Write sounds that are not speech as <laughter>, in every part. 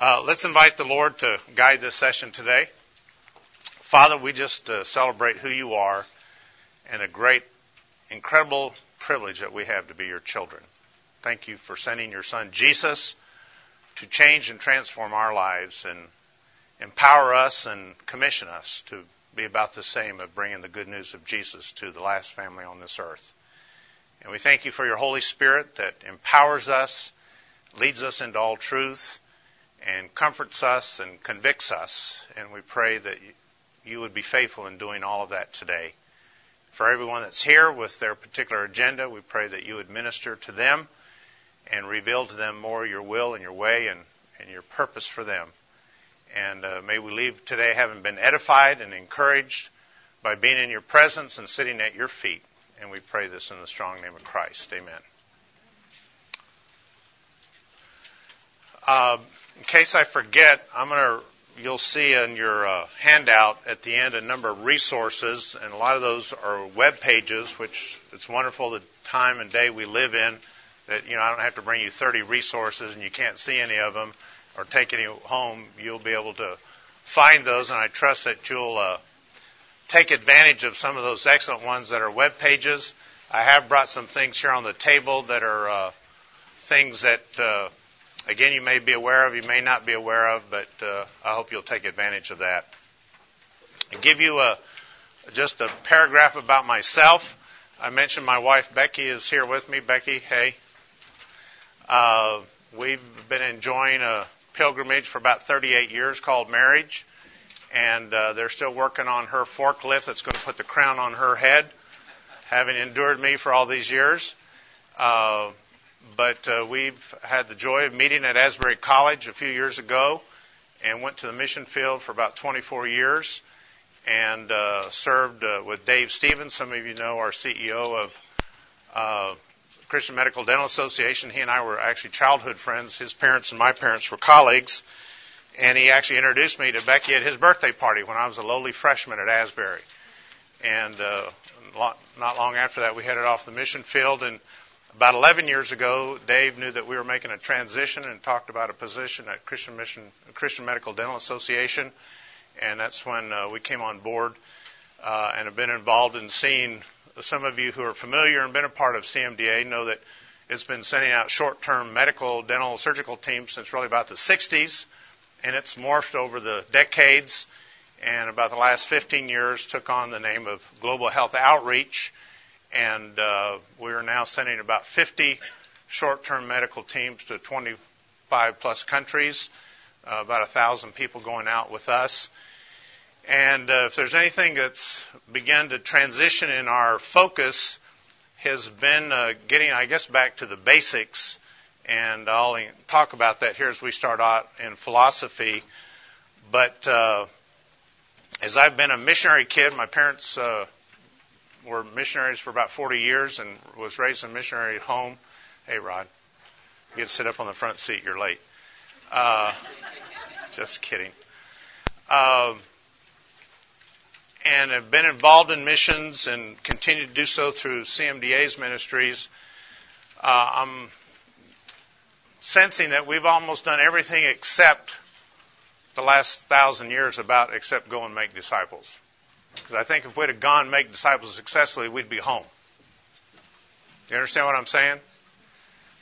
Uh, let's invite the Lord to guide this session today. Father, we just uh, celebrate who you are and a great, incredible privilege that we have to be your children. Thank you for sending your son Jesus to change and transform our lives and empower us and commission us to be about the same of bringing the good news of Jesus to the last family on this earth. And we thank you for your Holy Spirit that empowers us, leads us into all truth, and comforts us and convicts us. And we pray that you would be faithful in doing all of that today. For everyone that's here with their particular agenda, we pray that you would minister to them and reveal to them more your will and your way and, and your purpose for them. And uh, may we leave today having been edified and encouraged by being in your presence and sitting at your feet. And we pray this in the strong name of Christ. Amen. Uh, in case I forget, I'm going to. You'll see in your uh, handout at the end a number of resources, and a lot of those are web pages, which it's wonderful the time and day we live in. That you know, I don't have to bring you 30 resources, and you can't see any of them or take any home. You'll be able to find those, and I trust that you'll uh, take advantage of some of those excellent ones that are web pages. I have brought some things here on the table that are uh, things that uh, again, you may be aware of, you may not be aware of, but uh, I hope you'll take advantage of that. I'll give you a, just a paragraph about myself. I mentioned my wife Becky is here with me. Becky, hey. Uh, we've been enjoying a pilgrimage for about 38 years called marriage, and uh, they're still working on her forklift that's going to put the crown on her head, having endured me for all these years. Uh, but uh, we've had the joy of meeting at Asbury College a few years ago and went to the mission field for about 24 years and uh, served uh, with Dave Stevens. Some of you know our CEO of uh, Christian Medical Dental Association. He and I were actually childhood friends. His parents and my parents were colleagues. And he actually introduced me to Becky at his birthday party when I was a lowly freshman at Asbury. And uh, not long after that, we headed off the mission field and about 11 years ago, Dave knew that we were making a transition and talked about a position at Christian Mission, Christian Medical Dental Association, and that's when uh, we came on board uh, and have been involved in seeing. Some of you who are familiar and been a part of CMDA know that it's been sending out short-term medical, dental, surgical teams since really about the 60s, and it's morphed over the decades. And about the last 15 years, took on the name of Global Health Outreach and uh, we are now sending about 50 short-term medical teams to 25 plus countries, uh, about a thousand people going out with us. And uh, if there's anything that's begun to transition in our focus, has been uh, getting, I guess, back to the basics. And I'll talk about that here as we start out in philosophy. But uh, as I've been a missionary kid, my parents uh, were missionaries for about 40 years and was raised in a missionary home. Hey, Rod, you get to sit up on the front seat. You're late. Uh, just kidding. Um, and have been involved in missions and continue to do so through CMDA's ministries. Uh, I'm sensing that we've almost done everything except the last thousand years about except go and make disciples. Because I think if we'd have gone make disciples successfully, we'd be home. Do you understand what I'm saying?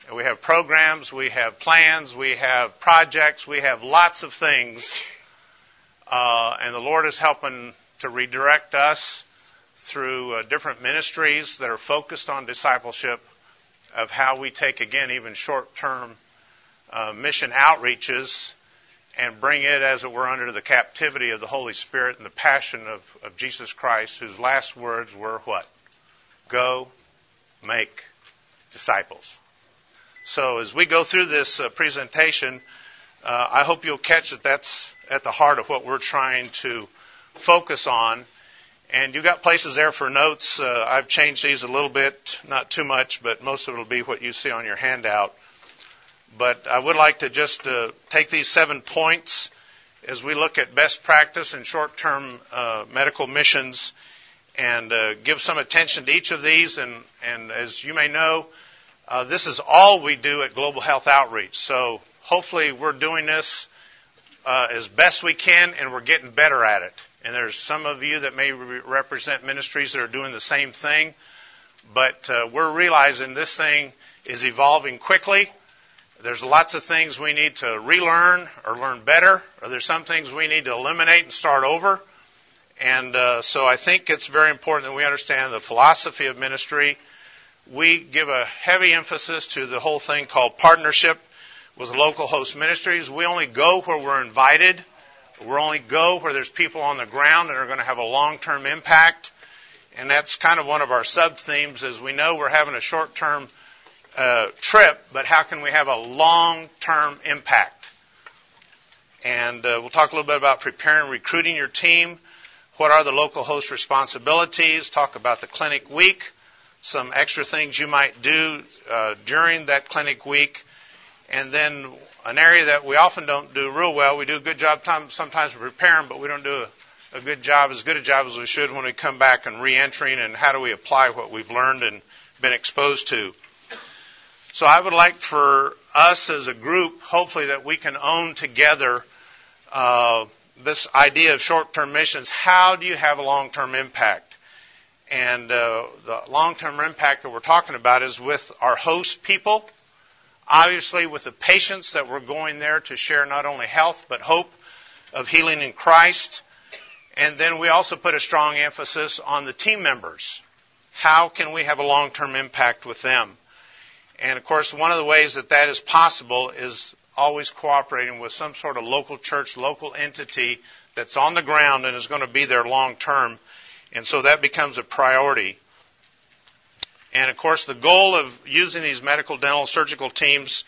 And we have programs, we have plans, we have projects, we have lots of things. Uh, and the Lord is helping to redirect us through uh, different ministries that are focused on discipleship of how we take, again, even short term uh, mission outreaches and bring it, as it were, under the captivity of the Holy Spirit and the passion of, of Jesus Christ, whose last words were what? Go make disciples. So as we go through this uh, presentation, uh, I hope you'll catch that that's at the heart of what we're trying to focus on. And you've got places there for notes. Uh, I've changed these a little bit, not too much, but most of it will be what you see on your handout. But I would like to just uh, take these seven points as we look at best practice in short-term uh, medical missions and uh, give some attention to each of these. And, and as you may know, uh, this is all we do at Global Health Outreach. So hopefully we're doing this uh, as best we can, and we're getting better at it. And there's some of you that may re- represent ministries that are doing the same thing, but uh, we're realizing this thing is evolving quickly. There's lots of things we need to relearn or learn better, or there's some things we need to eliminate and start over. And uh, so I think it's very important that we understand the philosophy of ministry. We give a heavy emphasis to the whole thing called partnership with local host ministries. We only go where we're invited. We only go where there's people on the ground that are going to have a long-term impact. And that's kind of one of our sub-themes is we know we're having a short-term uh, trip, but how can we have a long-term impact? And uh, we'll talk a little bit about preparing, recruiting your team. What are the local host responsibilities? Talk about the clinic week, some extra things you might do uh, during that clinic week, and then an area that we often don't do real well. We do a good job time, sometimes preparing, but we don't do a, a good job, as good a job as we should when we come back and re-entering and how do we apply what we've learned and been exposed to. So I would like for us as a group, hopefully that we can own together uh, this idea of short-term missions. How do you have a long-term impact? And uh, the long-term impact that we're talking about is with our host people, Obviously, with the patients that we're going there to share not only health, but hope of healing in Christ. And then we also put a strong emphasis on the team members. How can we have a long-term impact with them? And of course, one of the ways that that is possible is always cooperating with some sort of local church, local entity that's on the ground and is going to be there long term. And so that becomes a priority. And of course, the goal of using these medical, dental, surgical teams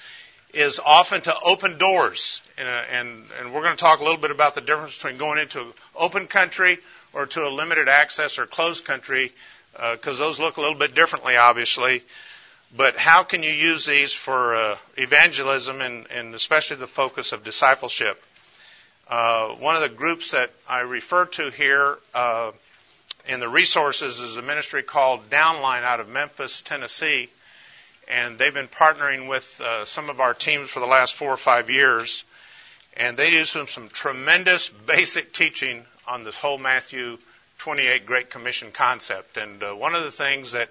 is often to open doors. And, and, and we're going to talk a little bit about the difference between going into an open country or to a limited access or closed country, because uh, those look a little bit differently, obviously. But how can you use these for uh, evangelism and, and, especially the focus of discipleship? Uh, one of the groups that I refer to here uh, and the resources is a ministry called Downline out of Memphis, Tennessee. And they've been partnering with uh, some of our teams for the last four or five years. And they do some, some tremendous <laughs> basic teaching on this whole Matthew 28 Great Commission concept. And uh, one of the things that,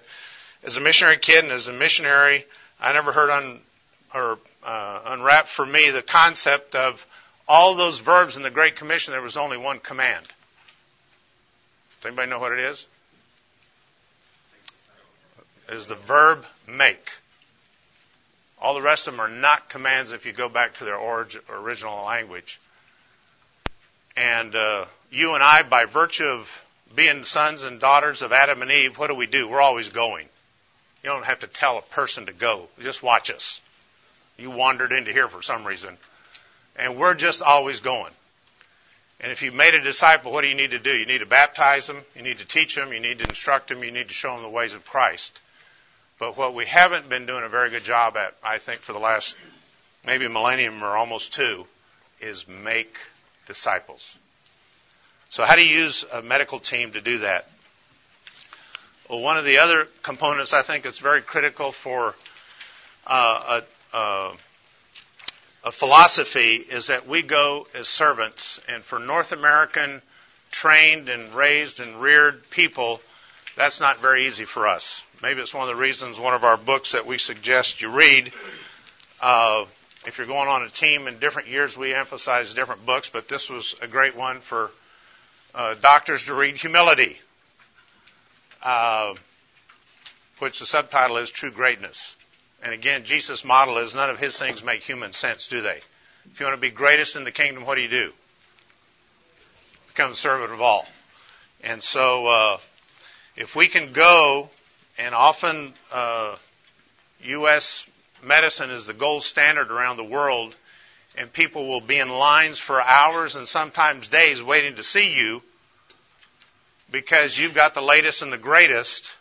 as a missionary kid and as a missionary, I never heard un, or uh, unwrapped for me the concept of all those verbs in the Great Commission. There was only one command. Does anybody know what it is? Is the verb make. All the rest of them are not commands if you go back to their origin, original language. And uh, you and I, by virtue of being sons and daughters of Adam and Eve, what do we do? We're always going. You don't have to tell a person to go. Just watch us. You wandered into here for some reason. And we're just always going. And if you've made a disciple, what do you need to do? You need to baptize them, you need to teach them, you need to instruct them, you need to show them the ways of Christ. But what we haven't been doing a very good job at, I think, for the last maybe a millennium or almost two, is make disciples. So how do you use a medical team to do that? Well, one of the other components I think that's very critical for uh, a, a a philosophy is that we go as servants, and for North American trained and raised and reared people, that's not very easy for us. Maybe it's one of the reasons one of our books that we suggest you read. Uh, if you're going on a team in different years, we emphasize different books, but this was a great one for uh, doctors to read Humility, uh, which the subtitle is True Greatness. And again, Jesus' model is none of his things make human sense, do they? If you want to be greatest in the kingdom, what do you do? Become servant of all. And so, uh, if we can go, and often uh, U.S. medicine is the gold standard around the world, and people will be in lines for hours and sometimes days waiting to see you because you've got the latest and the greatest.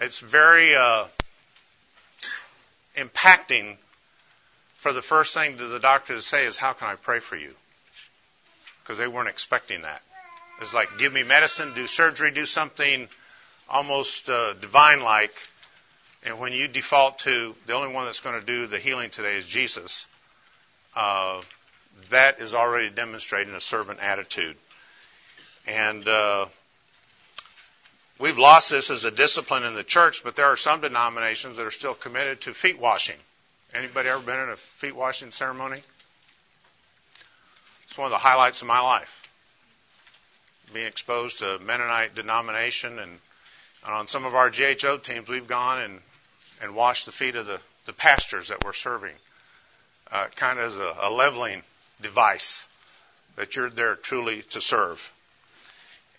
It's very uh, impacting for the first thing to the doctor to say is, How can I pray for you? Because they weren't expecting that. It's like, Give me medicine, do surgery, do something almost uh, divine like. And when you default to the only one that's going to do the healing today is Jesus, uh, that is already demonstrating a servant attitude. And uh, we've lost this as a discipline in the church, but there are some denominations that are still committed to feet washing. Anybody ever been in a feet washing ceremony? It's one of the highlights of my life. Being exposed to Mennonite denomination and, and on some of our GHO teams, we've gone and, and washed the feet of the, the pastors that we're serving. Uh, kind of as a, a leveling device that you're there truly to serve.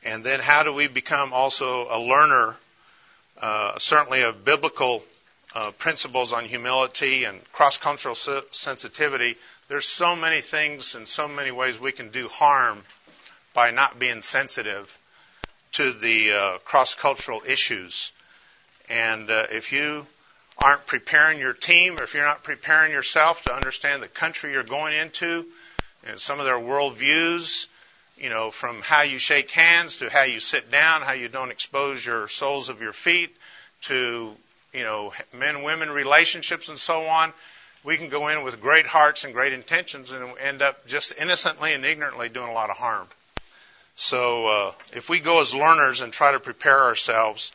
And then how do we become also a learner, uh, certainly of biblical uh, principles on humility and cross-cultural sensitivity. There's so many things and so many ways we can do harm by not being sensitive to the uh, cross-cultural issues. And uh, if you aren't preparing your team, or if you're not preparing yourself to understand the country you're going into, and some of their worldviews, you know, from how you shake hands to how you sit down, how you don't expose your soles of your feet, to, you know, men women relationships and so on, we can go in with great hearts and great intentions and end up just innocently and ignorantly doing a lot of harm. So, uh, if we go as learners and try to prepare ourselves,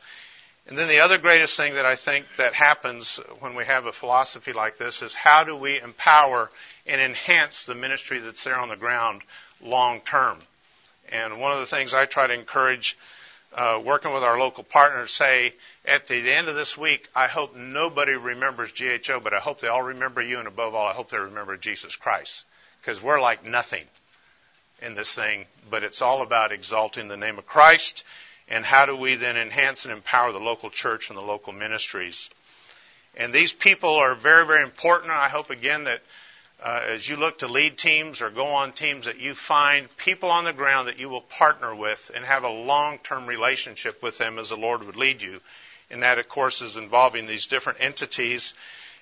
and then the other greatest thing that I think that happens when we have a philosophy like this is how do we empower and enhance the ministry that's there on the ground long term? And one of the things I try to encourage uh, working with our local partners say at the end of this week, I hope nobody remembers GHO, but I hope they all remember you, and above all, I hope they remember Jesus Christ. Because we're like nothing in this thing, but it's all about exalting the name of Christ and how do we then enhance and empower the local church and the local ministries. And these people are very, very important. I hope again that uh, as you look to lead teams or go on teams that you find people on the ground that you will partner with and have a long-term relationship with them as the Lord would lead you. And that, of course, is involving these different entities.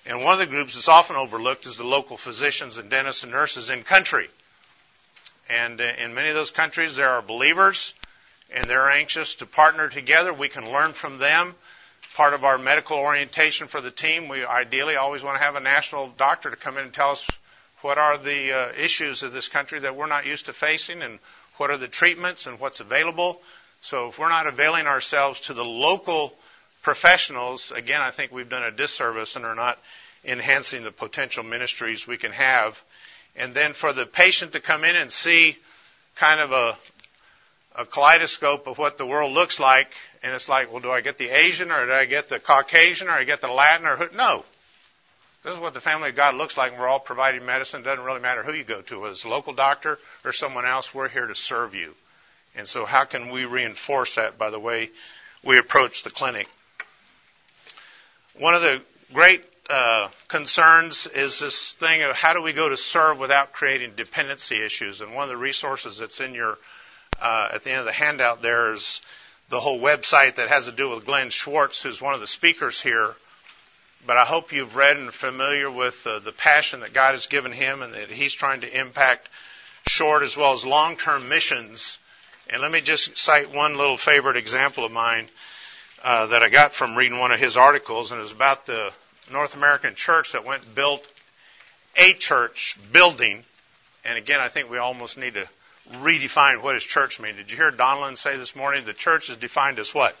And one of the groups that's often overlooked is the local physicians and dentists and nurses in country. And uh, in many of those countries, there are believers and they're anxious to partner together. We can learn from them. Part of our medical orientation for the team, we ideally always want to have a national doctor to come in and tell us what are the uh, issues of this country that we're not used to facing and what are the treatments and what's available. So if we're not availing ourselves to the local professionals, again, I think we've done a disservice and are not enhancing the potential ministries we can have. And then for the patient to come in and see kind of a, a kaleidoscope of what the world looks like, and it's like, well, do I get the Asian or do I get the Caucasian or I get the Latin or who? No. This is what the family of God looks like, and we're all providing medicine. It doesn't really matter who you go to, whether it's a local doctor or someone else. We're here to serve you. And so, how can we reinforce that by the way we approach the clinic? One of the great uh, concerns is this thing of how do we go to serve without creating dependency issues. And one of the resources that's in your uh, at the end of the handout there is the whole website that has to do with Glenn Schwartz, who's one of the speakers here. But I hope you've read and are familiar with uh, the passion that God has given him and that he's trying to impact short as well as long-term missions. And let me just cite one little favorite example of mine uh, that I got from reading one of his articles, and it was about the North American church that went and built a church building. And again, I think we almost need to redefine what does church mean. Did you hear Donlin say this morning the church is defined as what?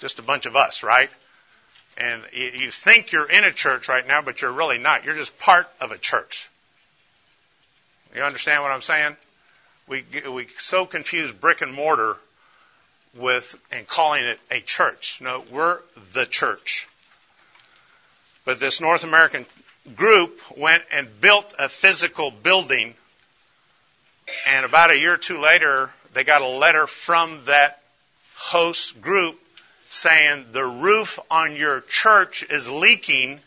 Just a bunch of us, right? And you think you're in a church right now, but you're really not. You're just part of a church. You understand what I'm saying? We we so confuse brick and mortar with and calling it a church. No, we're the church. But this North American group went and built a physical building and about a year or two later, they got a letter from that host group saying the roof on your church is leaking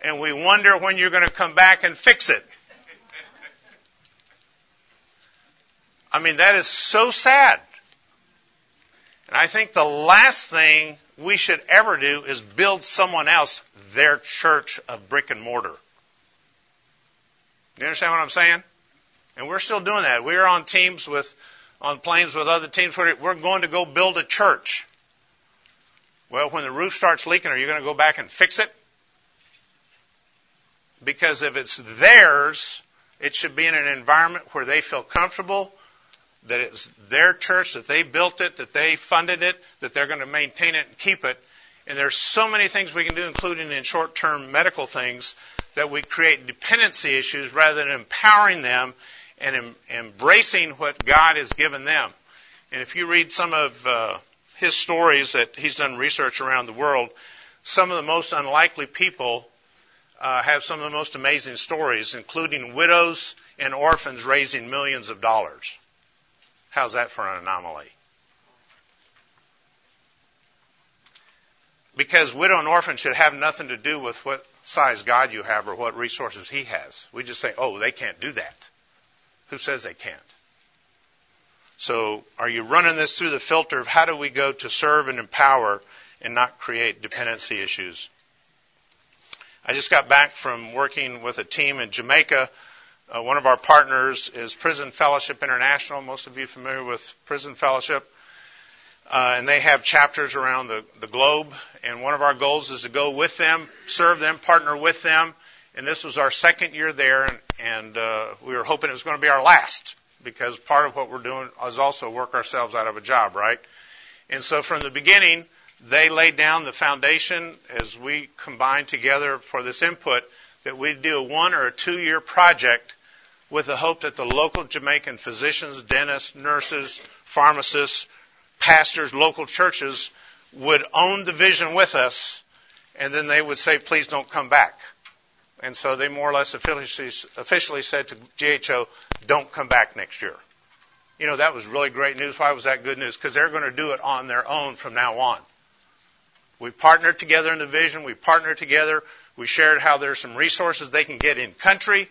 and we wonder when you're going to come back and fix it. I mean, that is so sad. And I think the last thing we should ever do is build someone else their church of brick and mortar. You understand what I'm saying? And we're still doing that. We're on teams with, on planes with other teams. We're going to go build a church. Well, when the roof starts leaking, are you going to go back and fix it? Because if it's theirs It should be in an environment where they feel comfortable, that it's their church, that they built it, that they funded it, that they're going to maintain it and keep it. And there's so many things we can do, including in short-term medical things, that we create dependency issues rather than empowering them and em- embracing what God has given them. And if you read some of uh, his stories that he's done research around the world, some of the most unlikely people uh, have some of the most amazing stories, including widows and orphans raising millions of dollars. How's that for an anomaly? Because widow and orphan should have nothing to do with what size God you have or what resources He has. We just say, oh, they can't do that. Who says they can't? So are you running this through the filter of how do we go to serve and empower and not create dependency issues? I just got back from working with a team in Jamaica. Uh, one of our partners is Prison Fellowship International. Most of you familiar with Prison Fellowship. Uh, and they have chapters around the, the globe. And one of our goals is to go with them, serve them, partner with them. And this was our second year there, and, and uh, we were hoping it was going to be our last because part of what we're doing is also work ourselves out of a job, right? And so from the beginning, they laid down the foundation as we combined together for this input that we'd do a one or a two year project with the hope that the local Jamaican physicians, dentists, nurses, pharmacists, pastors, local churches would own the vision with us, and then they would say, please don't come back. And so they more or less officially, said to GHO, don't come back next year. You know, that was really great news. Why was that good news? Because they're going to do it on their own from now on. We partnered together in the vision. We partnered together. We shared how there's some resources they can get in country.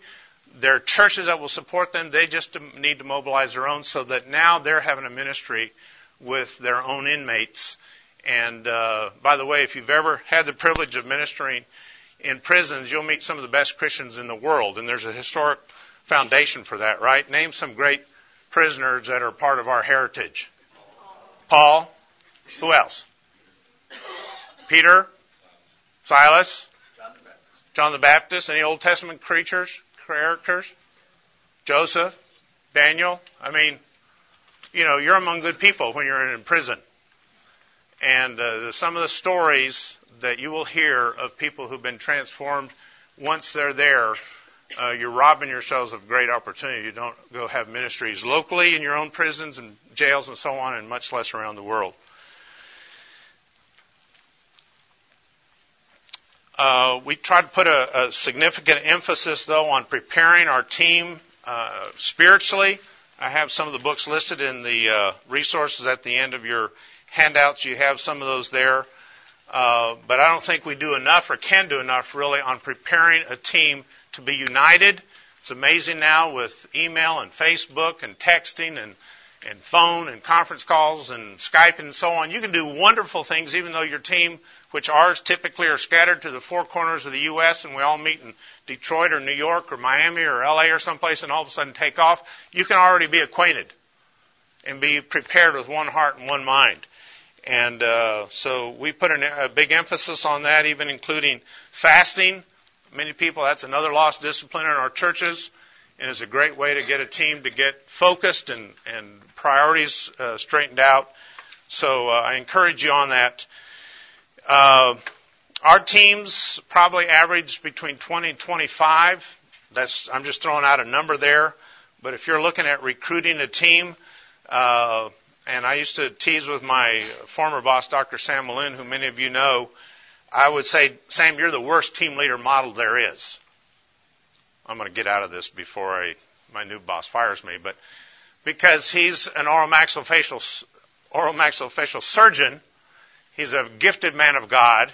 There are churches that will support them. They just need to mobilize their own so that now they're having a ministry with their own inmates. And uh, by the way, if you've ever had the privilege of ministering in prisons, you'll meet some of the best Christians in the world, and there's a historic foundation for that, right? Name some great prisoners that are part of our heritage. Paul. Who else? Peter. Silas. John the Baptist. Any Old Testament creatures, characters? Joseph. Daniel. I mean, you know, you're among good people when you're in prison. And uh, some of the stories that you will hear of people who've been transformed once they're there, uh, you're robbing yourselves of great opportunity. You don't go have ministries locally in your own prisons and jails and so on, and much less around the world. Uh, we try to put a, a, significant emphasis, though, on preparing our team uh, spiritually I have some of the books listed in the uh, resources at the end of your handouts. You have some of those there. Uh, but I don't think we do enough or can do enough really on preparing a team to be united. It's amazing now with email and Facebook and texting and and phone and conference calls and Skype and so on. You can do wonderful things even though your team, which ours typically are scattered to the four corners of the U.S. and we all meet in Detroit or New York or Miami or LA or someplace and all of a sudden take off. You can already be acquainted and be prepared with one heart and one mind. And uh, so we put an, a big emphasis on that, even including fasting. Many people, that's another lost discipline in our churches and is a great way to get a team to get focused and, and priorities uh, straightened out. So uh, I encourage you on that. Uh, our teams probably average between 20 and 25. That's I'm just throwing out a number there. But if you're looking at recruiting a team, uh, and I used to tease with my former boss, Dr. Sam Malin, who many of you know, I would say, Sam, you're the worst team leader model there is. I'm going to get out of this before I, my new boss fires me, but because he's an oral maxillofacial, oral maxillofacial surgeon, he's a gifted man of God,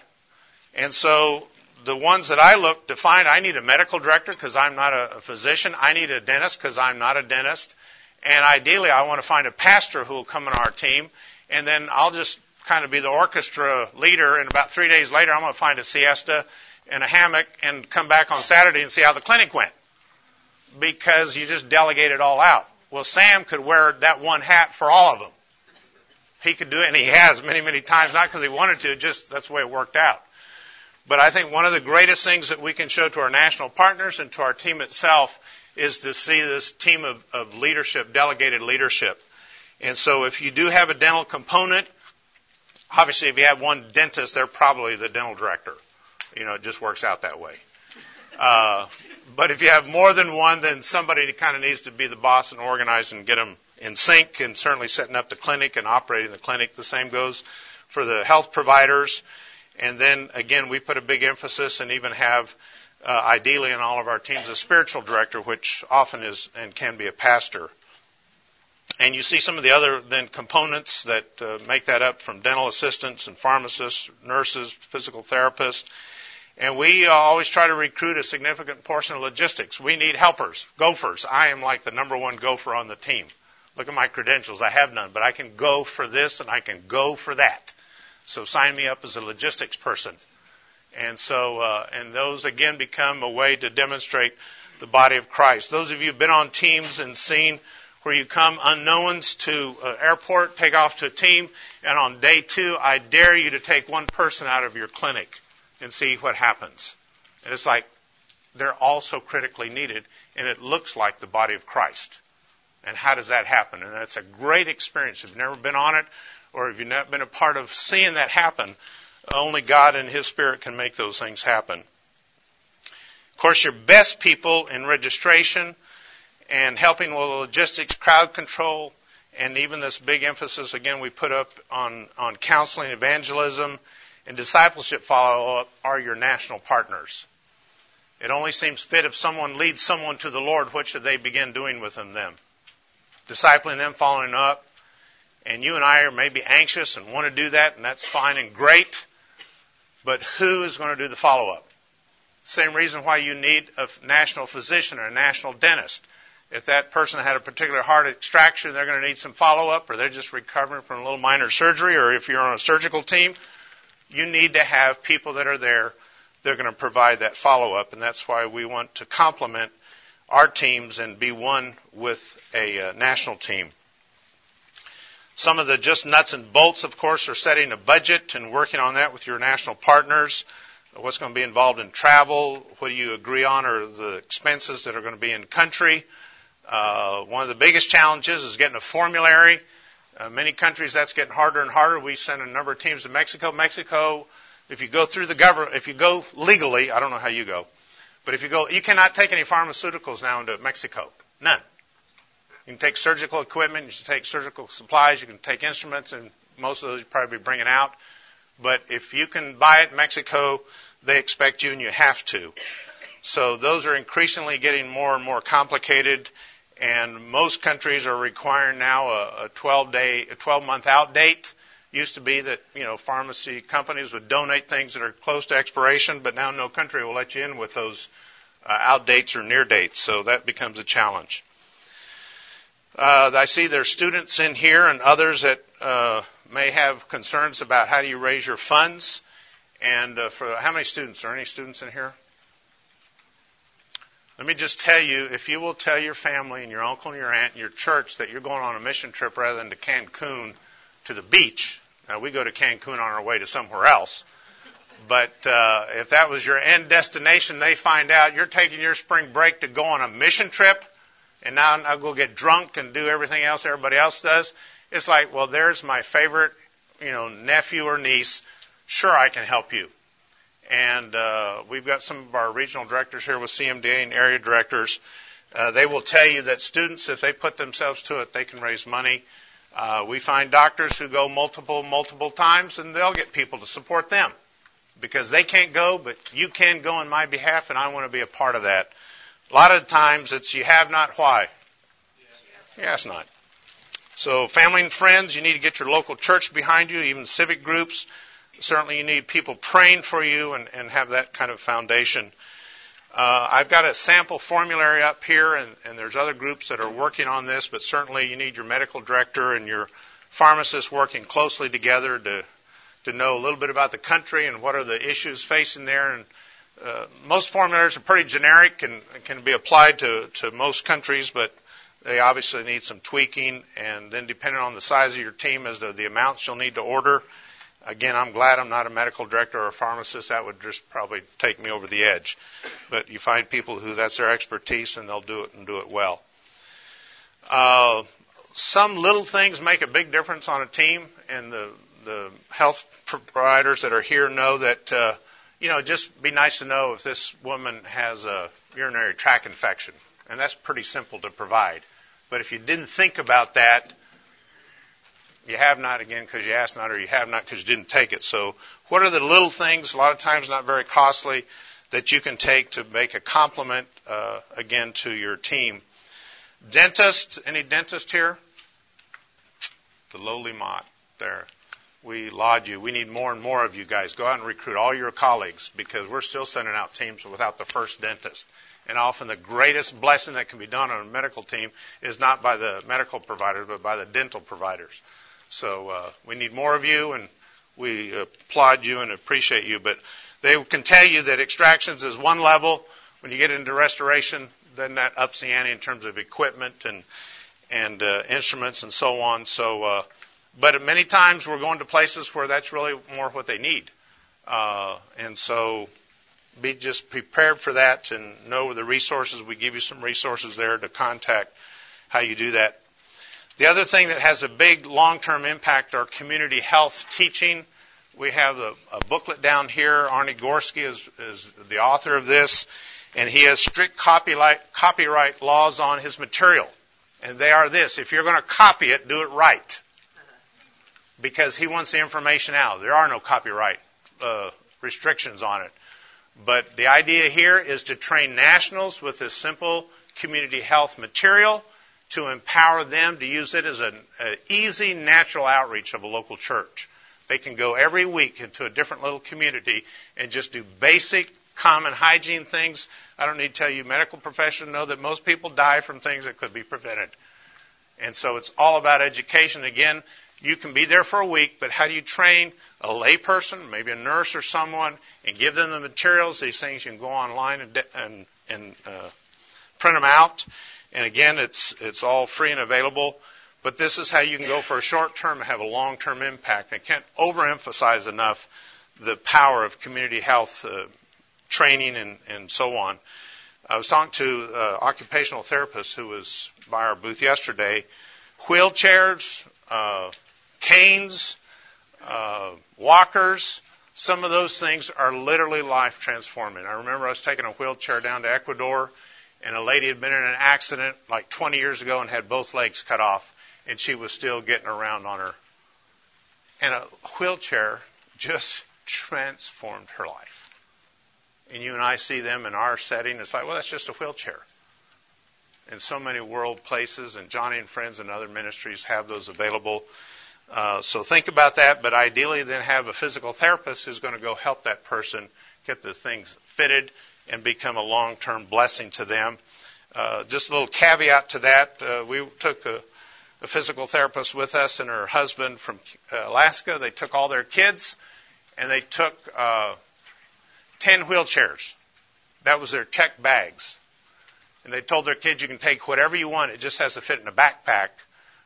and so the ones that I look to find, I need a medical director because I'm not a, physician. I need a dentist because I'm not a dentist. And ideally, I want to find a pastor who will come in our team, and then I'll just kind of be the orchestra leader. And about three days later, I'm going to find a siesta in a hammock and come back on Saturday and see how the clinic went. Because you just delegate it all out. Well, Sam could wear that one hat for all of them. He could do it, and he has many, many times, not because he wanted to, just that's the way it worked out. But I think one of the greatest things that we can show to our national partners and to our team itself is to see this team of, of leadership, delegated leadership. And so if you do have a dental component, obviously if you have one dentist, they're probably the dental director. You know, it just works out that way. Uh, but if you have more than one, then somebody kind of needs to be the boss and organize and get them in sync and certainly setting up the clinic and operating the clinic. The same goes for the health providers. And then again, we put a big emphasis and even have uh, ideally in all of our teams a spiritual director, which often is and can be a pastor. And you see some of the other then components that uh, make that up from dental assistants and pharmacists, nurses, physical therapists. And we uh, always try to recruit a significant portion of logistics. We need helpers, gophers. I am like the number one gopher on the team. Look at my credentials. I have none, but I can go for this and I can go for that. So sign me up as a logistics person. And so, uh, and those again become a way to demonstrate the body of Christ. Those of you who've been on teams and seen where you come unknowns to an airport, take off to a team, and on day two, I dare you to take one person out of your clinic and see what happens. And it's like they're all so critically needed, and it looks like the body of Christ. And how does that happen? And that's a great experience. If you've never been on it, or if you've not been a part of seeing that happen, only God and His Spirit can make those things happen. Of course, your best people in registration and helping with logistics, crowd control, and even this big emphasis again we put up on, on counseling, evangelism, and discipleship follow up are your national partners. It only seems fit if someone leads someone to the Lord, what should they begin doing with them then? Discipling them, following up. And you and I are maybe anxious and want to do that, and that's fine and great. But who is going to do the follow up? Same reason why you need a national physician or a national dentist. If that person had a particular heart extraction, they're going to need some follow up, or they're just recovering from a little minor surgery, or if you're on a surgical team, you need to have people that are there. They're going to provide that follow up, and that's why we want to complement our teams and be one with a uh, national team. Some of the just nuts and bolts, of course, are setting a budget and working on that with your national partners. What's going to be involved in travel? What do you agree on are the expenses that are going to be in country? Uh, one of the biggest challenges is getting a formulary. Uh, many countries that's getting harder and harder. We send a number of teams to Mexico. Mexico, if you go through the government, if you go legally, I don't know how you go, but if you go, you cannot take any pharmaceuticals now into Mexico. None. You can take surgical equipment, you can take surgical supplies, you can take instruments, and most of those you probably be bringing out. But if you can buy it in Mexico, they expect you and you have to. So those are increasingly getting more and more complicated, and most countries are requiring now a, a 12 day, a 12 month out date. Used to be that you know pharmacy companies would donate things that are close to expiration, but now no country will let you in with those uh, out dates or near dates. So that becomes a challenge. Uh, I see there's students in here and others that uh, may have concerns about how do you raise your funds. And uh, for how many students? Are any students in here? Let me just tell you, if you will tell your family and your uncle and your aunt and your church that you're going on a mission trip rather than to Cancun to the beach. Now we go to Cancun on our way to somewhere else. But uh, if that was your end destination, they find out you're taking your spring break to go on a mission trip and now I'll go get drunk and do everything else everybody else does. It's like, well, there's my favorite, you know, nephew or niece. Sure, I can help you. And uh, we've got some of our regional directors here with CMDA and area directors. Uh, they will tell you that students, if they put themselves to it, they can raise money. Uh, we find doctors who go multiple, multiple times, and they'll get people to support them because they can't go, but you can go on my behalf, and I want to be a part of that. A lot of times it's you have not why. Yes, not. So family and friends, you need to get your local church behind you, even civic groups. Certainly you need people praying for you and, and have that kind of foundation. Uh, I've got a sample formulary up here, and, and, there's other groups that are working on this, but certainly you need your medical director and your pharmacist working closely together to to know a little bit about the country and what are the issues facing there, and uh, most formularies are pretty generic and can be applied to, to most countries, but they obviously need some tweaking. And then, depending on the size of your team, as to the amounts you'll need to order. Again, I'm glad I'm not a medical director or a pharmacist. That would just probably take me over the edge. But you find people who that's their expertise and they'll do it and do it well. Uh, some little things make a big difference on a team, and the the health providers that are here know that. Uh, you know, just be nice to know if this woman has a urinary tract infection, and that's pretty simple to provide. But if you didn't think about that, you have not again because you asked not, or you have not because you didn't take it. So, what are the little things? A lot of times, not very costly, that you can take to make a compliment uh, again to your team. Dentist, any dentist here? The lowly mott there we laud you. We need more and more of you guys. Go out and recruit all your colleagues because we're still sending out teams without the first dentist. And often the greatest blessing that can be done on a medical team is not by the medical providers, but by the dental providers. So uh, we need more of you, and we applaud you and appreciate you. But they can tell you that extractions is one level. When you get into restoration, then that ups the ante in terms of equipment and and uh, instruments and so on. So. Uh, but many times we're going to places where that's really more what they need. Uh, and so be just prepared for that and know the resources. We give you some resources there to contact how you do that. The other thing that has a big long-term impact are community health teaching. We have a, a booklet down here. Arnie Gorski is, is, the author of this, and he has strict copyright, copyright laws on his material. And they are this: if you're going to copy it, do it right because he wants the information out. There are no copyright uh, restrictions on it. But the idea here is to train nationals with this simple community health material to empower them to use it as an, easy, natural outreach of a local church. They can go every week into a different little community and just do basic common hygiene things. I don't need to tell you, medical professionals know that most people die from things that could be prevented. And so it's all about education. Again, you can be there for a week, but how do you train a layperson, maybe a nurse or someone, and give them the materials? These things you can go online and, and, and uh, print them out. And again, it's it's all free and available. But this is how you can go for a short term and have a long term impact. I can't overemphasize enough the power of community health uh, training and, and so on. I was talking to uh, occupational therapist who was by our booth yesterday. Wheelchairs, uh, canes, uh, walkers. Some of those things are literally life transforming. I remember I was taking a wheelchair down to Ecuador, and a lady had been in an accident like 20 years ago and had both legs cut off, and she was still getting around on her. And a wheelchair just transformed her life. And you and I see them in our setting. It's like, well, that's just a wheelchair. And so many world places, and Joni and Friends and other ministries have those available. Uh, so think about that, but ideally then have a physical therapist who's going to go help that person get the things fitted and become a long-term blessing to them. Uh, just a little caveat to that. Uh, we took a, a, physical therapist with us and her husband from uh, Alaska. They took all their kids and they took uh, 10 wheelchairs. That was their check bags. And they told their kids you can take whatever you want. It just has to fit in a backpack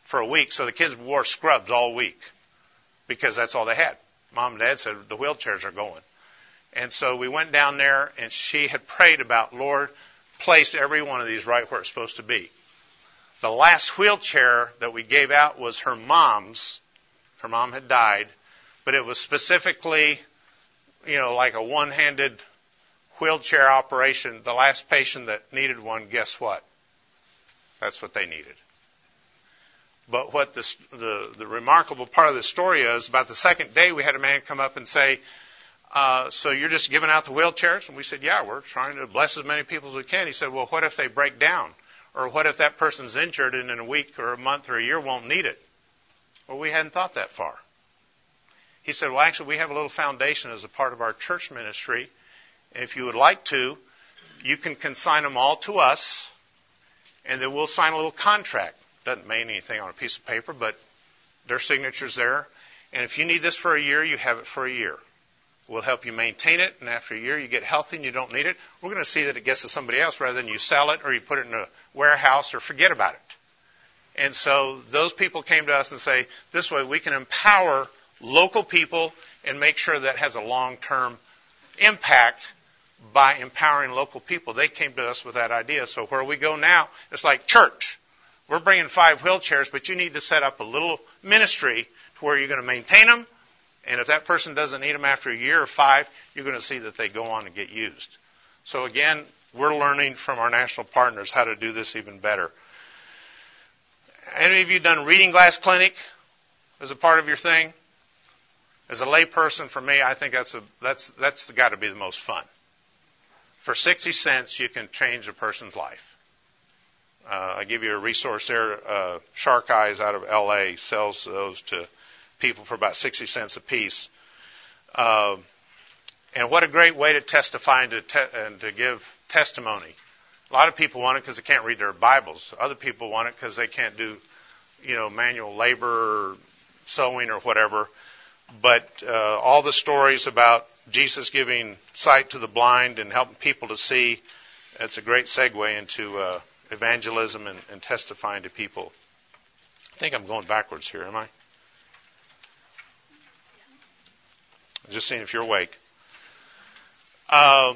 for a week, so the kids wore scrubs all week because that's all they had. Mom and dad said the wheelchairs are going. And so we went down there and she had prayed about, Lord, place every one of these right where it's supposed to be. The last wheelchair that we gave out was her mom's. Her mom had died, but it was specifically, you know, like a one-handed wheelchair operation. The last patient that needed one, guess what? That's what they needed. But what the, the remarkable part of the story is, about the second day, we had a man come up and say, uh, so you're just giving out the wheelchairs? And we said, yeah, we're trying to bless as many people as we can. He said, well, what if they break down? Or what if that person's injured and in a week or a month or a year won't need it? Well, we hadn't thought that far. He said, well, actually, we have a little foundation as a part of our church ministry. And if you would like to, you can consign them all to us, and then we'll sign a little contract. Doesn't mean anything on a piece of paper, but their signature's there. And if you need this for a year, you have it for a year. We'll help you maintain it, and after a year you get healthy and you don't need it. We're going to see that it gets to somebody else rather than you sell it or you put it in a warehouse or forget about it. And so those people came to us and say, this way we can empower local people and make sure that has a long-term impact by empowering local people. They came to us with that idea. So where we go now, it's like church. We're bringing five wheelchairs, but you need to set up a little ministry to where you're going to maintain them. And if that person doesn't need them after a year or five, you're going to see that they go on and get used. So again, we're learning from our national partners how to do this even better. Any of you done reading glass clinic as a part of your thing? As a layperson, for me, I think that's a, that's that's got to be the most fun. For 60 cents, you can change a person's life. Uh, I give you a resource there. Uh, Shark Eyes out of L.A. sells those to people for about 60 cents a piece. Uh, and what a great way to testify and to, te- and to give testimony. A lot of people want it because they can't read their Bibles. Other people want it because they can't do, you know, manual labor or sewing or whatever. But uh, all the stories about Jesus giving sight to the blind and helping people to see, that's a great segue into uh, evangelism and, and testifying to people. I think I'm going backwards here, am I? Just seeing if you're awake. Uh,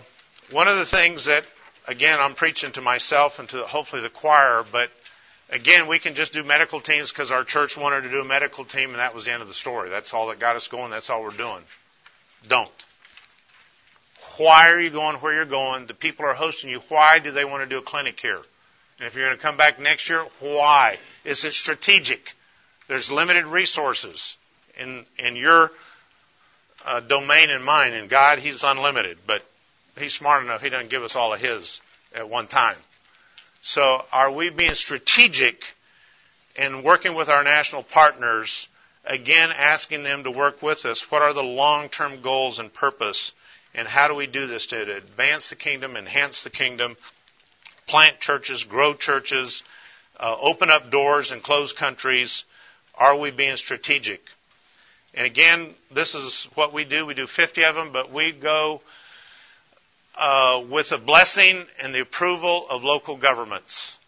one of the things that, again, I'm preaching to myself and to hopefully the choir, but again, we can just do medical teams because our church wanted to do a medical team and that was the end of the story. That's all that got us going. That's all we're doing. Don't. Why are you going where you're going? The people are hosting you. Why do they want to do a clinic here? And if you're going to come back next year, why? Is it strategic? There's limited resources in in your uh, domain and mind. And God, He's unlimited, but He's smart enough. He doesn't give us all of His at one time. So, are we being strategic in working with our national partners? Again, asking them to work with us. What are the long-term goals and purpose? And how do we do this to advance the kingdom, enhance the kingdom, plant churches, grow churches, uh, open up doors and close countries? Are we being strategic? And again, this is what we do. We do 50 of them, but we go uh, with the blessing and the approval of local governments.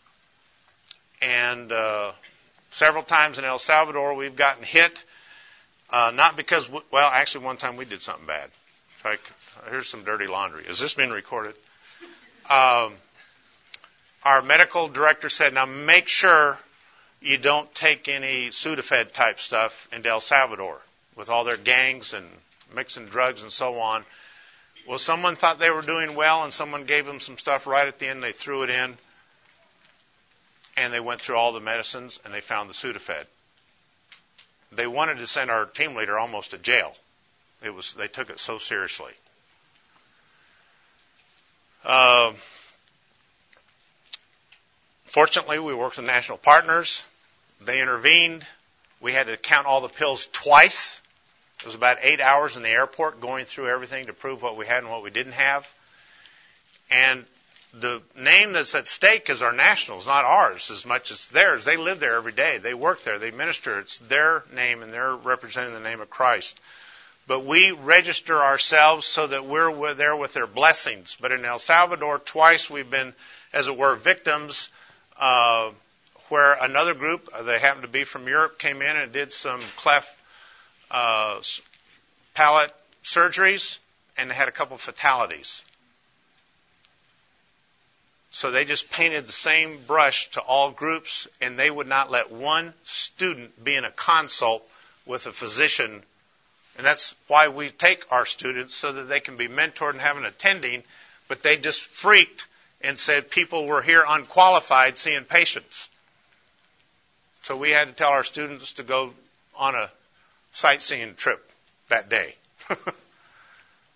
And uh, several times in El Salvador, we've gotten hit, uh, not because, we, well, actually, one time we did something bad. Like, here's some dirty laundry. Is this being recorded? Um, our medical director said, now make sure you don't take any Sudafed type stuff into El Salvador with all their gangs and mixing drugs and so on. Well, someone thought they were doing well, and someone gave them some stuff right at the end. They threw it in, and they went through all the medicines, and they found the Sudafed. They wanted to send our team leader almost to jail. It was they took it so seriously. Uh, fortunately, we worked with national partners. They intervened. We had to count all the pills twice it was about eight hours in the airport going through everything to prove what we had and what we didn't have. And the name that's at stake is our nationals, not ours as much as theirs. They live there every day. They work there. They minister. It's their name and they're representing the name of Christ. But we register ourselves so that we're there with their blessings. But in El Salvador, twice we've been, as it were, victims, uh, where another group, they happened to be from Europe, came in and did some cleft uh, palate surgeries, and they had a couple of fatalities. So they just painted the same brush to all groups, and they would not let one student be in a consult with a physician. And that's why we take our students so that they can be mentored and have an attending. But they just freaked and said people were here unqualified seeing patients. So we had to tell our students to go on a sightseeing trip that day <laughs>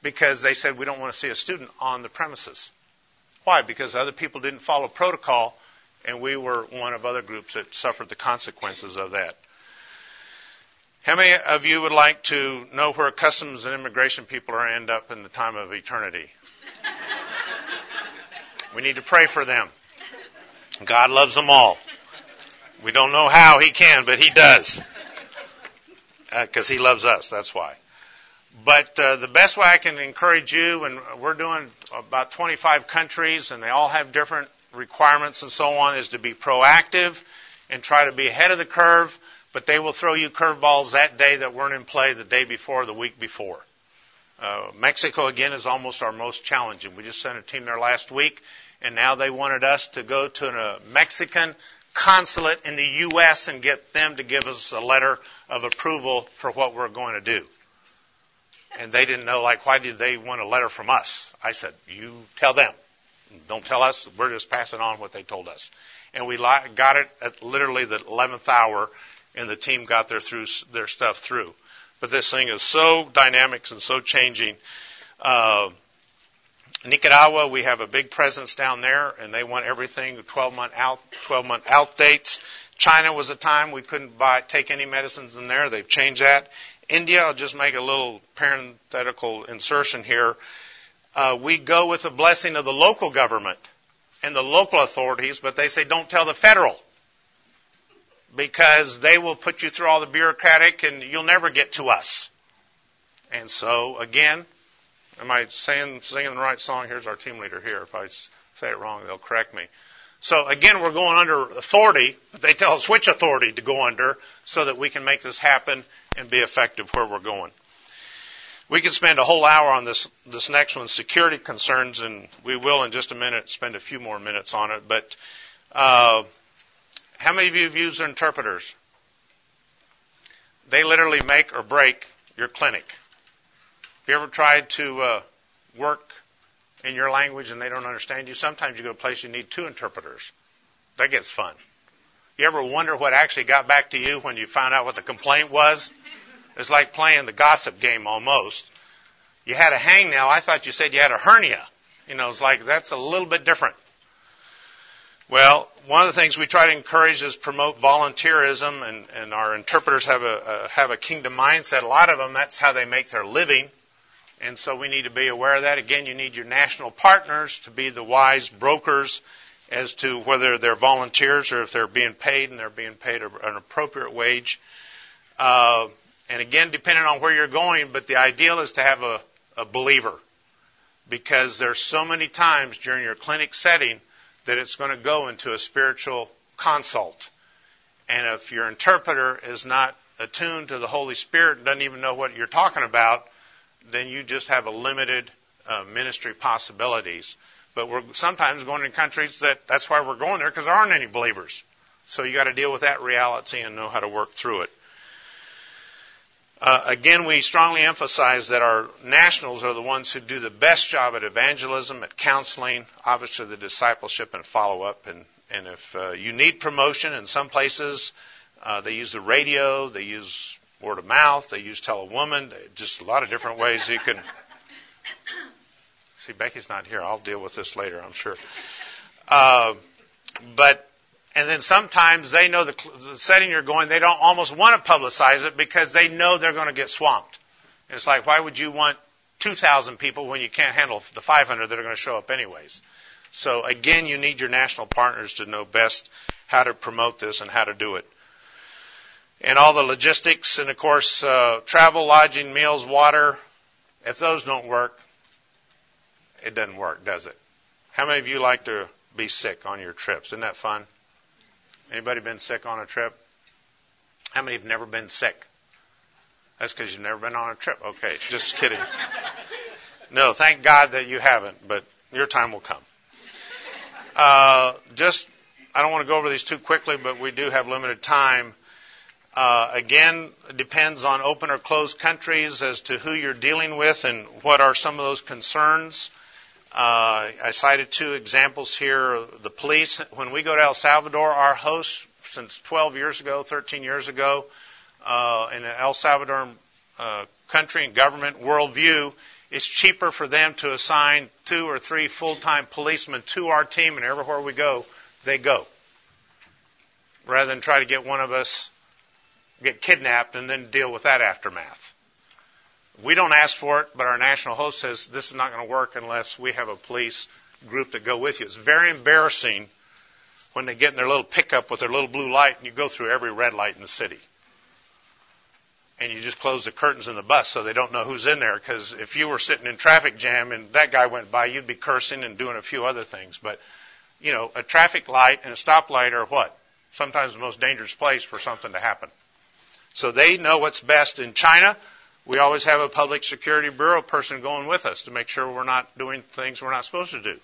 because they said we don't want to see a student on the premises. Why? Because other people didn't follow protocol and we were one of other groups that suffered the consequences of that. How many of you would like to know where customs and immigration people are end up in the time of eternity? <laughs> we need to pray for them. God loves them all. We don't know how he can, but he does because uh, He loves us. That's why. But uh, the best way I can encourage you, and we're doing about 25 countries, and they all have different requirements and so on, is to be proactive and try to be ahead of the curve. but they will throw you curveballs that day that weren't in play the day before, the week before. Uh, Mexico again is almost our most challenging. We just sent a team there last week, and now they wanted us to go to a Mexican consulate in the U.S. and get them to give us a letter of approval for what we're going to do. And they didn't know, like, why did they want a letter from us? I said, you tell them. Don't tell us. We're just passing on what they told us. And we got it at literally the 11th hour, and the team got their through their stuff through. But this thing is so dynamic and so changing. Uh, Nicaragua, we have a big presence down there, and they want everything 12 month out, 12 month out dates. China was a time we couldn't buy, take any medicines in there. They've changed that. India, I'll just make a little parenthetical insertion here. Uh, we go with the blessing of the local government and the local authorities, but they say don't tell the federal because they will put you through all the bureaucratic and you'll never get to us. And so again, am I saying singing the right song? Here's our team leader here. If I say it wrong, they'll correct me. So again, we're going under authority, but they tell us which authority to go under so that we can make this happen and be effective where we're going. We could spend a whole hour on this this next one, security concerns, and we will in just a minute spend a few more minutes on it. But uh, how many of you have used interpreters? They literally make or break your clinic. Have you ever tried to uh, work in your language and they don't understand you? Sometimes you go to a place you need two interpreters. That gets fun. You ever wonder what actually got back to you when you found out what the complaint was? It's like playing the gossip game almost. You had a hangnail. I thought you said you had a hernia. You know, it's like that's a little bit different. Well, one of the things we try to encourage is promote volunteerism, and, and our interpreters have a, a have a kingdom mindset. A lot of them, that's how they make their living, and so we need to be aware of that. Again, you need your national partners to be the wise brokers as to whether they're volunteers or if they're being paid, and they're being paid an appropriate wage. Uh, and again, depending on where you're going, but the ideal is to have a, a believer. Because there's so many times during your clinic setting that it's going to go into a spiritual consult. And if your interpreter is not attuned to the Holy Spirit and doesn't even know what you're talking about, then you just have a limited uh, ministry possibilities. But we're sometimes going in countries that that's why we're going there because there aren't any believers. So you got to deal with that reality and know how to work through it. Uh, again, we strongly emphasize that our nationals are the ones who do the best job at evangelism, at counseling, obviously the discipleship and follow up. And, and if uh, you need promotion, in some places uh, they use the radio, they use word of mouth, they use tell a woman, just a lot of different ways you can. See, Becky's not here. I'll deal with this later, I'm sure. Uh, but and then sometimes they know the, the setting you're going, they don't almost want to publicize it because they know they're going to get swamped. And it's like, why would you want 2,000 people when you can't handle the 500 that are going to show up anyways? So again, you need your national partners to know best how to promote this and how to do it. And all the logistics and of course, uh, travel, lodging, meals, water, if those don't work, it doesn't work, does it? How many of you like to be sick on your trips? Isn't that fun? Anybody been sick on a trip? How many have never been sick? That's because you've never been on a trip. Okay, just kidding. No, thank God that you haven't, but your time will come. Uh, just, I don't want to go over these too quickly, but we do have limited time. Uh, again, depends on open or closed countries as to who you're dealing with and what are some of those concerns. Uh, I cited two examples here. The police, when we go to El Salvador, our host since 12 years ago, 13 years ago, uh, in El Salvador uh, country and government worldview, it's cheaper for them to assign two or three full-time policemen to our team, and everywhere we go, they go, rather than try to get one of us get kidnapped and then deal with that aftermath. We don't ask for it, but our national host says this is not going to work unless we have a police group that go with you. It's very embarrassing when they get in their little pickup with their little blue light and you go through every red light in the city. And you just close the curtains in the bus so they don't know who's in there because if you were sitting in traffic jam and that guy went by, you'd be cursing and doing a few other things. But, you know, a traffic light and a stoplight are what? Sometimes the most dangerous place for something to happen. So they know what's best in China. We always have a public security bureau person going with us to make sure we're not doing things we're not supposed to do. Of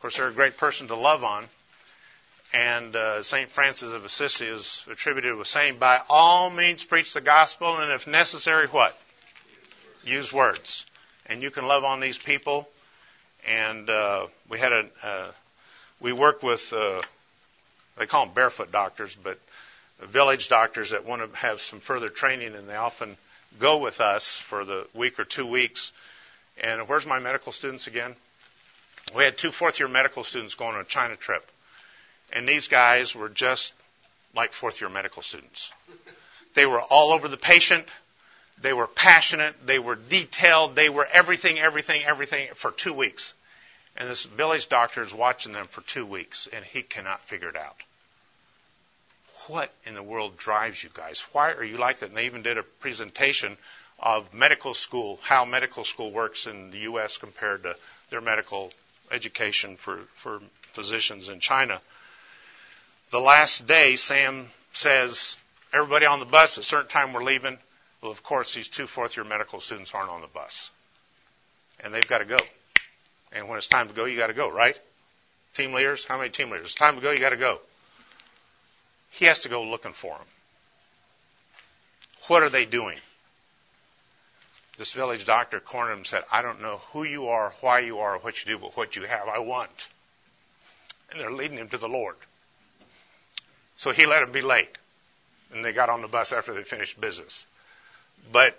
course, they're a great person to love on. And uh, St. Francis of Assisi is attributed with saying, by all means preach the gospel, and if necessary, what? Use words. And you can love on these people. And uh, we had a, uh, we worked with, uh, they call them barefoot doctors, but village doctors that want to have some further training, and they often go with us for the week or two weeks. And where's my medical students again? We had two fourth year medical students going on a China trip. And these guys were just like fourth year medical students. They were all over the patient. They were passionate. They were detailed. They were everything, everything, everything for two weeks. And this village doctor is watching them for two weeks, and he cannot figure it out. What in the world drives you guys? Why are you like that? And they even did a presentation of medical school, how medical school works in the U.S. compared to their medical education for, for physicians in China. The last day, Sam says, everybody on the bus, at a certain time we're leaving. Well, of course, these two fourth year medical students aren't on the bus. And they've got to go. And when it's time to go, you got to go, right? Team leaders, how many team leaders? It's time to go, you got to go. He has to go looking for them. What are they doing? This village doctor cornered him and said, I don't know who you are, why you are, what you do, but what you have, I want. And they're leading him to the Lord. So he let them be late. And they got on the bus after they finished business. But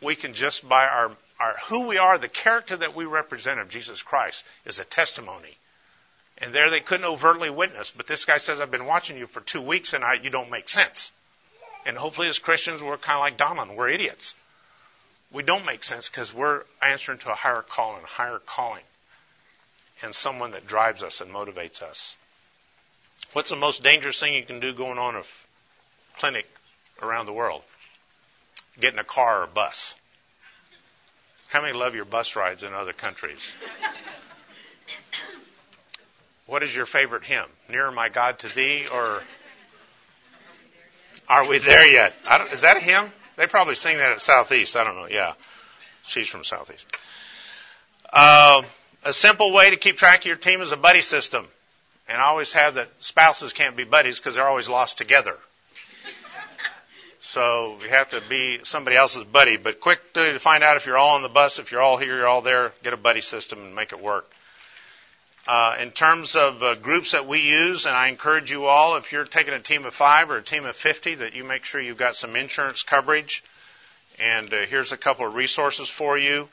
we can just by our, our who we are, the character that we represent of Jesus Christ is a testimony. And there they couldn't overtly witness, but this guy says, I've been watching you for two weeks and I, you don't make sense. And hopefully as Christians, we're kind of like Donlin. We're idiots. We don't make sense because we're answering to a higher calling, a higher calling, and someone that drives us and motivates us. What's the most dangerous thing you can do going on a clinic around the world? Getting a car or a bus. How many love your bus rides in other countries? What is your favorite hymn? Nearer my God to thee or are we there yet? is that a hymn? They probably sing that at Southeast. I don't know. Yeah. She's from Southeast. Uh, a simple way to keep track of your team is a buddy system. And I always have that spouses can't be buddies because they're always lost together. So you have to be somebody else's buddy. But quick to find out if you're all on the bus, if you're all here, you're all there, get a buddy system and make it work. Uh, in terms of uh, groups that we use, and I encourage you all, if you're taking a team of five or a team of 50, that you make sure you've got some insurance coverage. And uh, here's a couple of resources for you.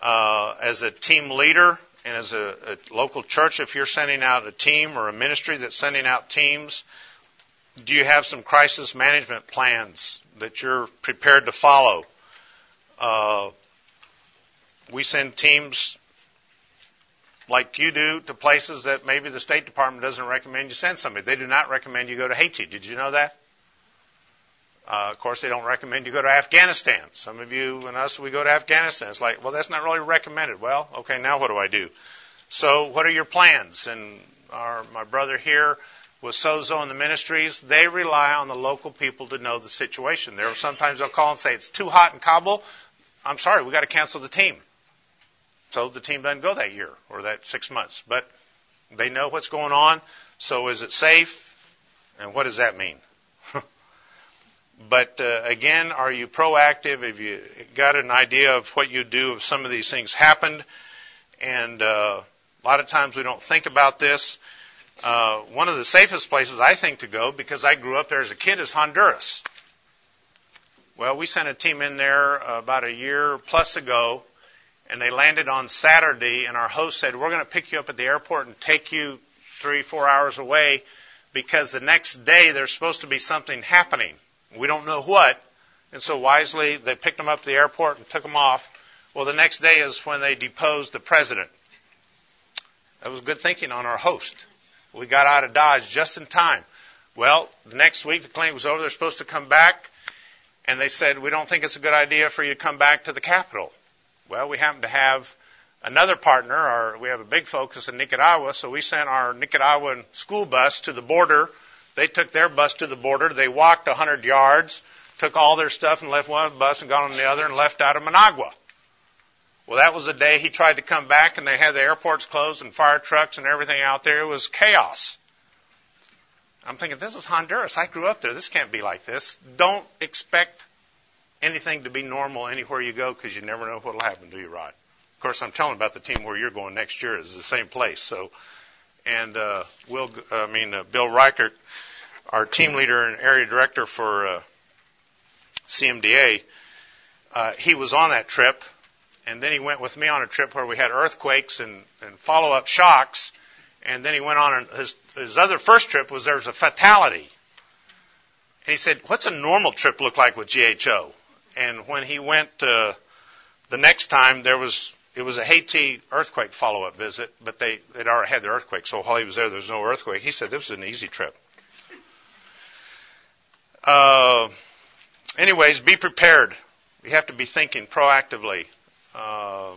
Uh, as a team leader, and as a, a, local church, if you're sending out a team or a ministry that's sending out teams, do you have some crisis management plans that you're prepared to follow? Uh, we send teams like you do to places that maybe the State Department doesn't recommend you send somebody. They do not recommend you go to Haiti. Did you know that? Uh, of course, they don't recommend you go to Afghanistan. Some of you and us, we go to Afghanistan. It's like, well, that's not really recommended. Well, okay, now what do I do? So, what are your plans? And our, my brother here with Sozo and the ministries, they rely on the local people to know the situation. There, sometimes they'll call and say it's too hot in Kabul. I'm sorry, we got to cancel the team. So the team doesn't go that year or that six months, but they know what's going on. So is it safe? And what does that mean? <laughs> But uh, again, are you proactive? Have you got an idea of what you do if some of these things happened? And uh, a lot of times we don't think about this. Uh, one of the safest places I think to go, because I grew up there as a kid, is Honduras. Well, we sent a team in there about a year plus ago, and they landed on Saturday, and our host said, We're going to pick you up at the airport and take you three, four hours away because the next day there's supposed to be something happening. We don't know what. And so wisely, they picked them up at the airport and took them off. Well, the next day is when they deposed the president. That was good thinking on our host. We got out of Dodge just in time. Well, the next week the claim was over. They're supposed to come back. And they said, we don't think it's a good idea for you to come back to the capital. Well, we happen to have another partner. Our, we have a big focus in Nicaragua. So we sent our Nicaraguan school bus to the border They took their bus to the border. They walked 100 yards, took all their stuff and left one bus and got on the other and left out of Managua. Well, that was the day he tried to come back and they had the airports closed and fire trucks and everything out there. It was chaos. I'm thinking, this is Honduras. I grew up there. This can't be like this. Don't expect anything to be normal anywhere you go because you never know what will happen to you, Rod. Of course, I'm telling about the team where you're going next year. It's the same place. So, and uh, Will, I mean uh, Bill Reichert, our team leader and area director for uh, CMDA, uh, he was on that trip, and then he went with me on a trip where we had earthquakes and, and follow-up shocks, and then he went on his his other first trip was there was a fatality. And he said, "What's a normal trip look like with GHO?" And when he went uh, the next time, there was it was a Haiti earthquake follow-up visit, but they they'd already had the earthquake. So while he was there, there was no earthquake. He said this was an easy trip. Uh, anyways, be prepared. You have to be thinking proactively. Uh,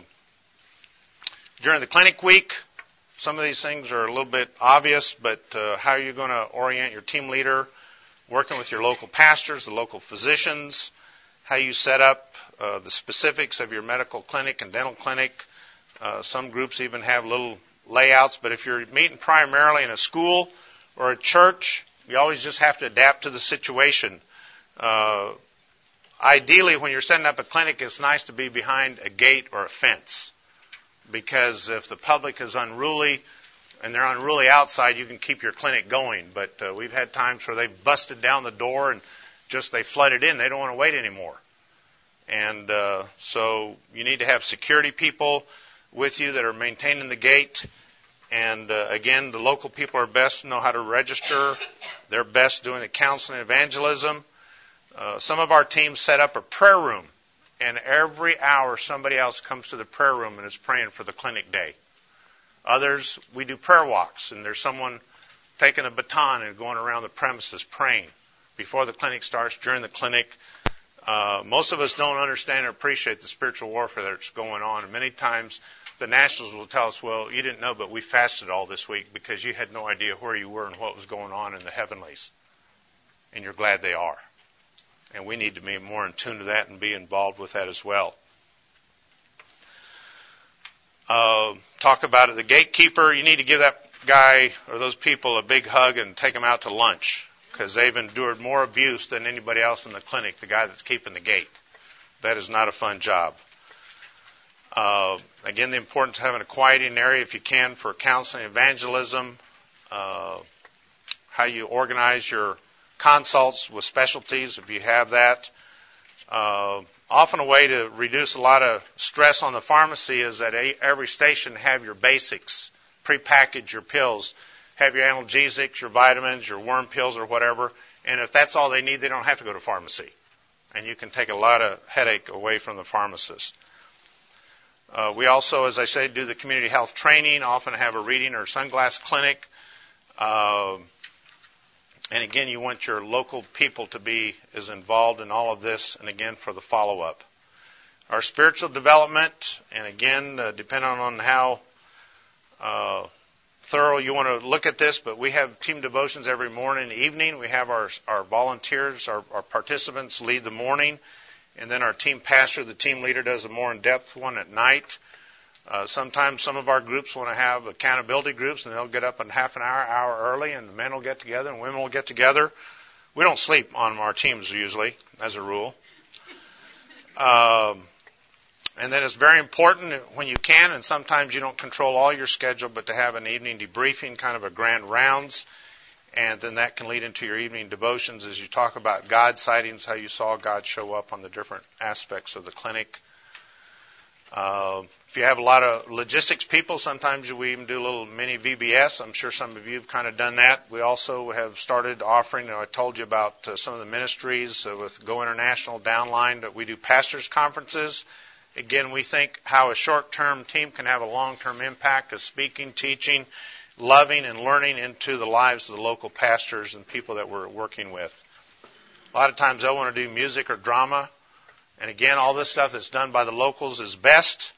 during the clinic week, some of these things are a little bit obvious, but uh, how are you going to orient your team leader, working with your local pastors, the local physicians, how you set up uh, the specifics of your medical clinic and dental clinic. Uh, some groups even have little layouts, but if you're meeting primarily in a school or a church, you always just have to adapt to the situation. Uh, ideally, when you're setting up a clinic, it's nice to be behind a gate or a fence because if the public is unruly and they're unruly outside, you can keep your clinic going. But uh, we've had times where they've busted down the door and just they flooded in. They don't want to wait anymore. And uh, so you need to have security people with you that are maintaining the gate. And uh, again, the local people are best to know how to register. They're best doing the counseling and evangelism. Uh, some of our teams set up a prayer room and every hour somebody else comes to the prayer room and is praying for the clinic day. Others, we do prayer walks, and there's someone taking a baton and going around the premises praying before the clinic starts, during the clinic. Uh, most of us don't understand or appreciate the spiritual warfare that's going on, and many times the nationals will tell us, well, you didn't know, but we fasted all this week because you had no idea where you were and what was going on in the heavenlies. And you're glad they are and we need to be more in tune to that and be involved with that as well. Uh, talk about it. The gatekeeper, you need to give that guy or those people a big hug and take them out to lunch because they've endured more abuse than anybody else in the clinic, the guy that's keeping the gate. That is not a fun job. Uh, again, the importance of having a quieting area if you can for counseling, evangelism, uh, how you organize your consults with specialties if you have that. Uh, often a way to reduce a lot of stress on the pharmacy is that every station have your basics, prepackage your pills, have your analgesics, your vitamins, your worm pills or whatever, and if that's all they need, they don't have to go to pharmacy. And you can take a lot of headache away from the pharmacist. Uh, we also, as I say, do the community health training, often have a reading or sunglass clinic. Uh, and again, you want your local people to be as involved in all of this, and again, for the follow up. Our spiritual development, and again, uh, depending on how uh, thorough you want to look at this, but we have team devotions every morning and evening. We have our, our volunteers, our, our participants lead the morning, and then our team pastor, the team leader, does a more in depth one at night. Uh, sometimes some of our groups want to have accountability groups, and they'll get up in half an hour, hour early, and the men will get together and women will get together. We don't sleep on our teams usually, as a rule. Um, and then it's very important when you can, and sometimes you don't control all your schedule, but to have an evening debriefing, kind of a grand rounds, and then that can lead into your evening devotions as you talk about God sightings, how you saw God show up on the different aspects of the clinic. Uh, if you have a lot of logistics people, sometimes we even do a little mini VBS. I'm sure some of you have kind of done that. We also have started offering, I told you about uh, some of the ministries uh, with Go International Downline that we do pastors conferences. Again, we think how a short-term team can have a long-term impact of speaking, teaching, loving, and learning into the lives of the local pastors and people that we're working with. A lot of times they'll want to do music or drama. And again, all this stuff that's done by the locals is best.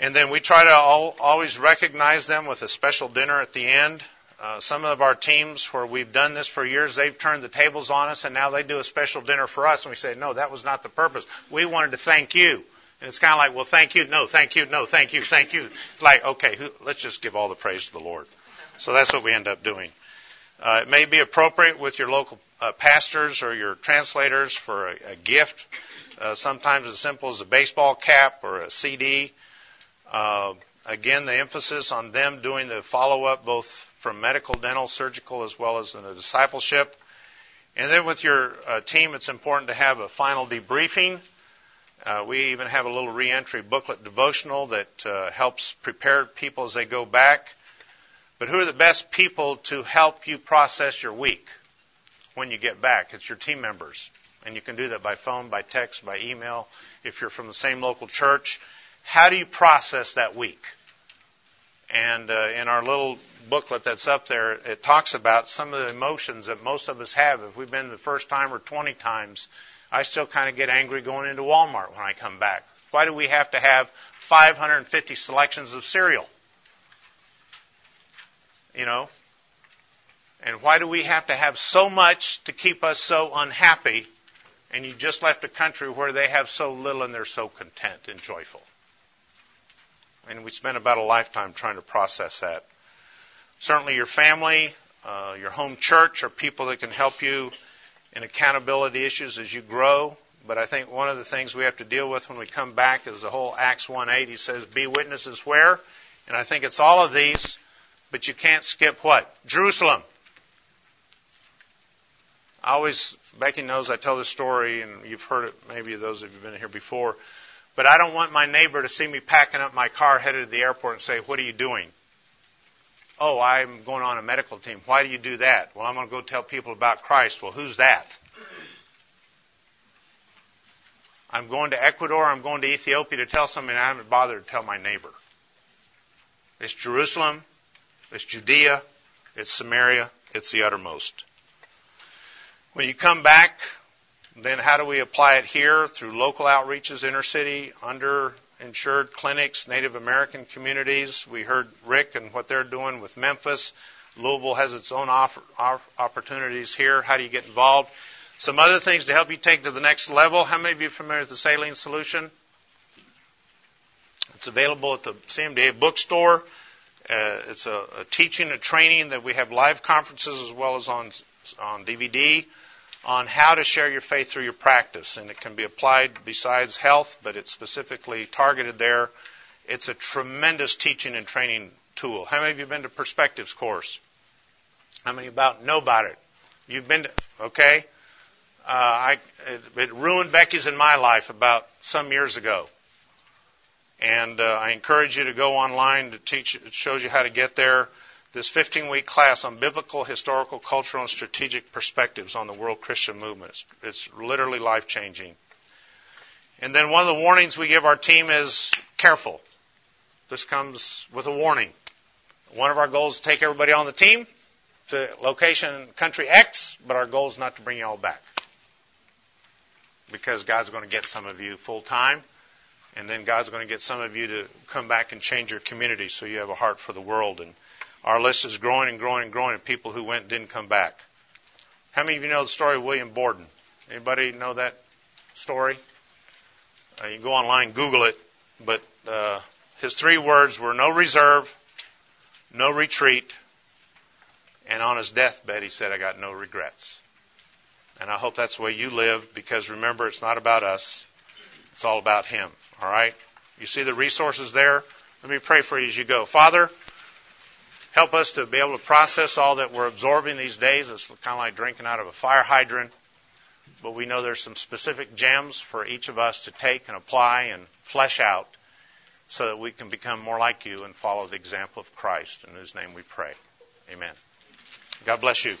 And then we try to all, always recognize them with a special dinner at the end. uh, some of our teams where we've done this for years, they've turned the tables on us and now they do a special dinner for us and we say, no, that was not the purpose. We wanted to thank you. And it's kind of like, well, thank you, no, thank you, no, thank you, thank you. Like, okay, who, let's just give all the praise to the Lord. So that's what we end up doing. Uh, it may be appropriate with your local uh, pastors or your translators for a, a gift. Uh, sometimes as simple as a baseball cap or a CD. Uh, again, the emphasis on them doing the follow up both from medical, dental, surgical, as well as in the discipleship. And then with your uh, team, it's important to have a final debriefing. Uh, we even have a little reentry booklet devotional that uh, helps prepare people as they go back. But who are the best people to help you process your week when you get back? It's your team members. And you can do that by phone, by text, by email. If you're from the same local church, how do you process that week? And uh, in our little booklet that's up there, it talks about some of the emotions that most of us have. If we've been the first time or 20 times, I still kind of get angry going into Walmart when I come back. Why do we have to have 550 selections of cereal? You know? And why do we have to have so much to keep us so unhappy? And you just left a country where they have so little and they're so content and joyful. And we spend about a lifetime trying to process that. Certainly, your family, uh, your home church are people that can help you in accountability issues as you grow. But I think one of the things we have to deal with when we come back is the whole Acts 1:8. He says, "Be witnesses where?" And I think it's all of these but you can't skip what? Jerusalem. I always, Becky knows I tell this story, and you've heard it, maybe those of you have been here before. But I don't want my neighbor to see me packing up my car headed to the airport and say, What are you doing? Oh, I'm going on a medical team. Why do you do that? Well, I'm going to go tell people about Christ. Well, who's that? I'm going to Ecuador. I'm going to Ethiopia to tell somebody I haven't bothered to tell my neighbor. It's Jerusalem. It's Judea, it's Samaria, it's the uttermost. When you come back, then how do we apply it here? Through local outreaches, inner city, underinsured clinics, Native American communities. We heard Rick and what they're doing with Memphis. Louisville has its own offer, opportunities here. How do you get involved? Some other things to help you take to the next level. How many of you are familiar with the saline solution? It's available at the CMDA bookstore. Uh, it's a, a, teaching, a training that we have live conferences as well as on on DVD on how to share your faith through your practice, and it can be applied besides health, but it's specifically targeted there. It's a tremendous teaching and training tool. How many of you been to Perspectives course? How many about know about it? You've been to, okay? Uh, I, it, it ruined Becky's in my life about some years ago. And uh, I encourage you to go online to teach. It shows you how to get there. This 15 week class on biblical, historical, cultural, and strategic perspectives on the world Christian movement. It's, it's literally life changing. And then one of the warnings we give our team is careful. This comes with a warning. One of our goals is to take everybody on the team to location country X, but our goal is not to bring you all back. Because God's going to get some of you full time and then God's going to get some of you to come back and change your community so you have a heart for the world. And our list is growing and growing and growing of people who went and didn't come back. How many of you know the story of William Borden? Anybody know that story? Uh, you can go online, Google it, but uh, his three words were no reserve, no retreat, and on his deathbed he said, I got no regrets. And I hope that's the way you live because remember, it's not about us. It's all about Him. All right? You see the resources there? Let me pray for you as you go. Father, help us to be able to process all that we're absorbing these days. It's kind of like drinking out of a fire hydrant. But we know there's some specific gems for each of us to take and apply and flesh out so that we can become more like you and follow the example of Christ. In whose name we pray. Amen. God bless you.